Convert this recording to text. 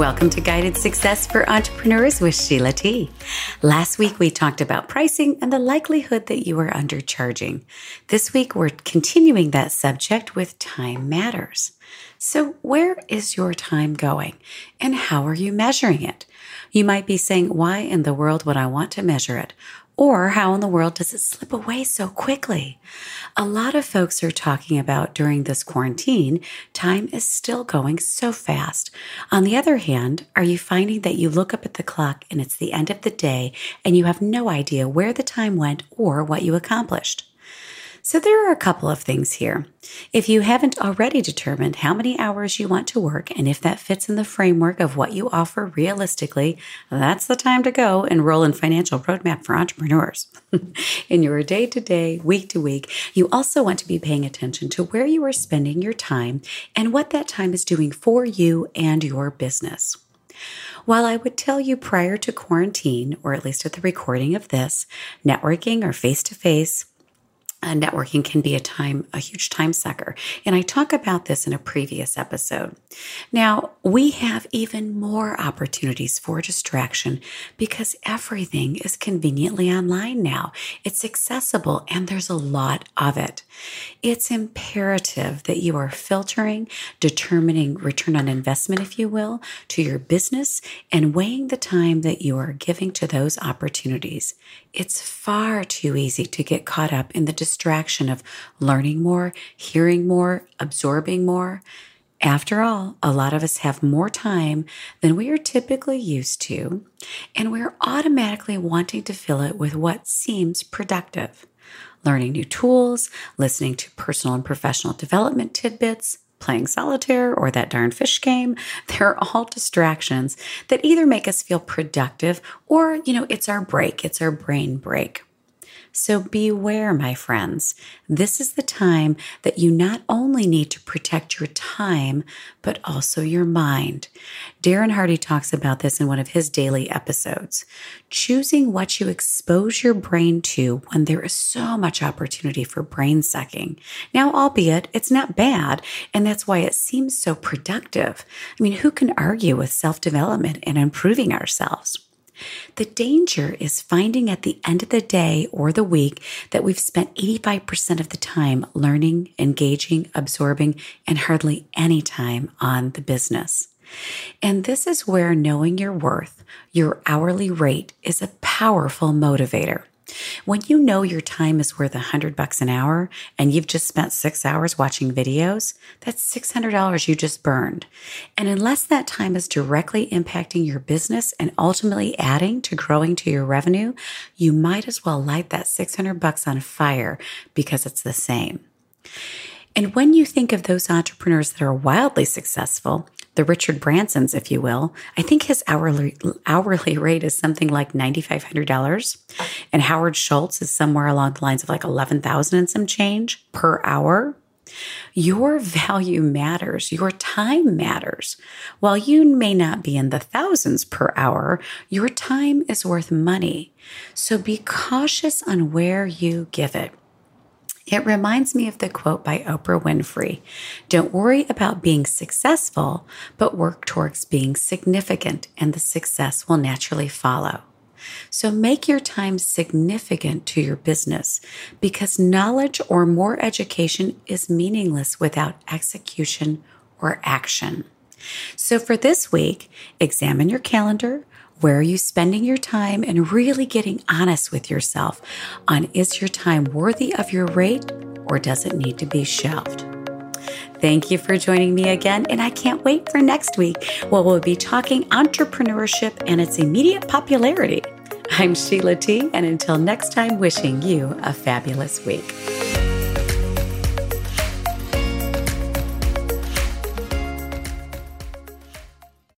Welcome to Guided Success for Entrepreneurs with Sheila T. Last week we talked about pricing and the likelihood that you are undercharging. This week we're continuing that subject with time matters. So, where is your time going and how are you measuring it? You might be saying, Why in the world would I want to measure it? Or how in the world does it slip away so quickly? A lot of folks are talking about during this quarantine, time is still going so fast. On the other hand, are you finding that you look up at the clock and it's the end of the day and you have no idea where the time went or what you accomplished? So there are a couple of things here. If you haven't already determined how many hours you want to work and if that fits in the framework of what you offer realistically, that's the time to go enroll in Financial Roadmap for Entrepreneurs. in your day to day, week to week, you also want to be paying attention to where you are spending your time and what that time is doing for you and your business. While I would tell you prior to quarantine, or at least at the recording of this, networking or face to face uh, networking can be a time, a huge time sucker. And I talk about this in a previous episode. Now, we have even more opportunities for distraction because everything is conveniently online now. It's accessible and there's a lot of it. It's imperative that you are filtering, determining return on investment, if you will, to your business and weighing the time that you are giving to those opportunities. It's far too easy to get caught up in the distraction of learning more, hearing more, absorbing more. After all, a lot of us have more time than we are typically used to, and we're automatically wanting to fill it with what seems productive. Learning new tools, listening to personal and professional development tidbits, playing solitaire or that darn fish game. They're all distractions that either make us feel productive or, you know, it's our break, it's our brain break. So beware, my friends. This is the time that you not only need to protect your time, but also your mind. Darren Hardy talks about this in one of his daily episodes. Choosing what you expose your brain to when there is so much opportunity for brain sucking. Now, albeit it's not bad, and that's why it seems so productive. I mean, who can argue with self development and improving ourselves? The danger is finding at the end of the day or the week that we've spent 85% of the time learning, engaging, absorbing, and hardly any time on the business. And this is where knowing your worth, your hourly rate, is a powerful motivator. When you know your time is worth a hundred bucks an hour and you've just spent six hours watching videos, that's $600 you just burned. And unless that time is directly impacting your business and ultimately adding to growing to your revenue, you might as well light that 600 bucks on fire because it's the same. And when you think of those entrepreneurs that are wildly successful, the Richard Bransons, if you will, I think his hourly hourly rate is something like ninety five hundred dollars, and Howard Schultz is somewhere along the lines of like eleven thousand and some change per hour. Your value matters. Your time matters. While you may not be in the thousands per hour, your time is worth money. So be cautious on where you give it. It reminds me of the quote by Oprah Winfrey Don't worry about being successful, but work towards being significant, and the success will naturally follow. So make your time significant to your business because knowledge or more education is meaningless without execution or action. So for this week, examine your calendar, where are you spending your time and really getting honest with yourself on is your time worthy of your rate or does it need to be shelved? Thank you for joining me again, and I can't wait for next week where we'll be talking entrepreneurship and its immediate popularity. I'm Sheila T, and until next time, wishing you a fabulous week.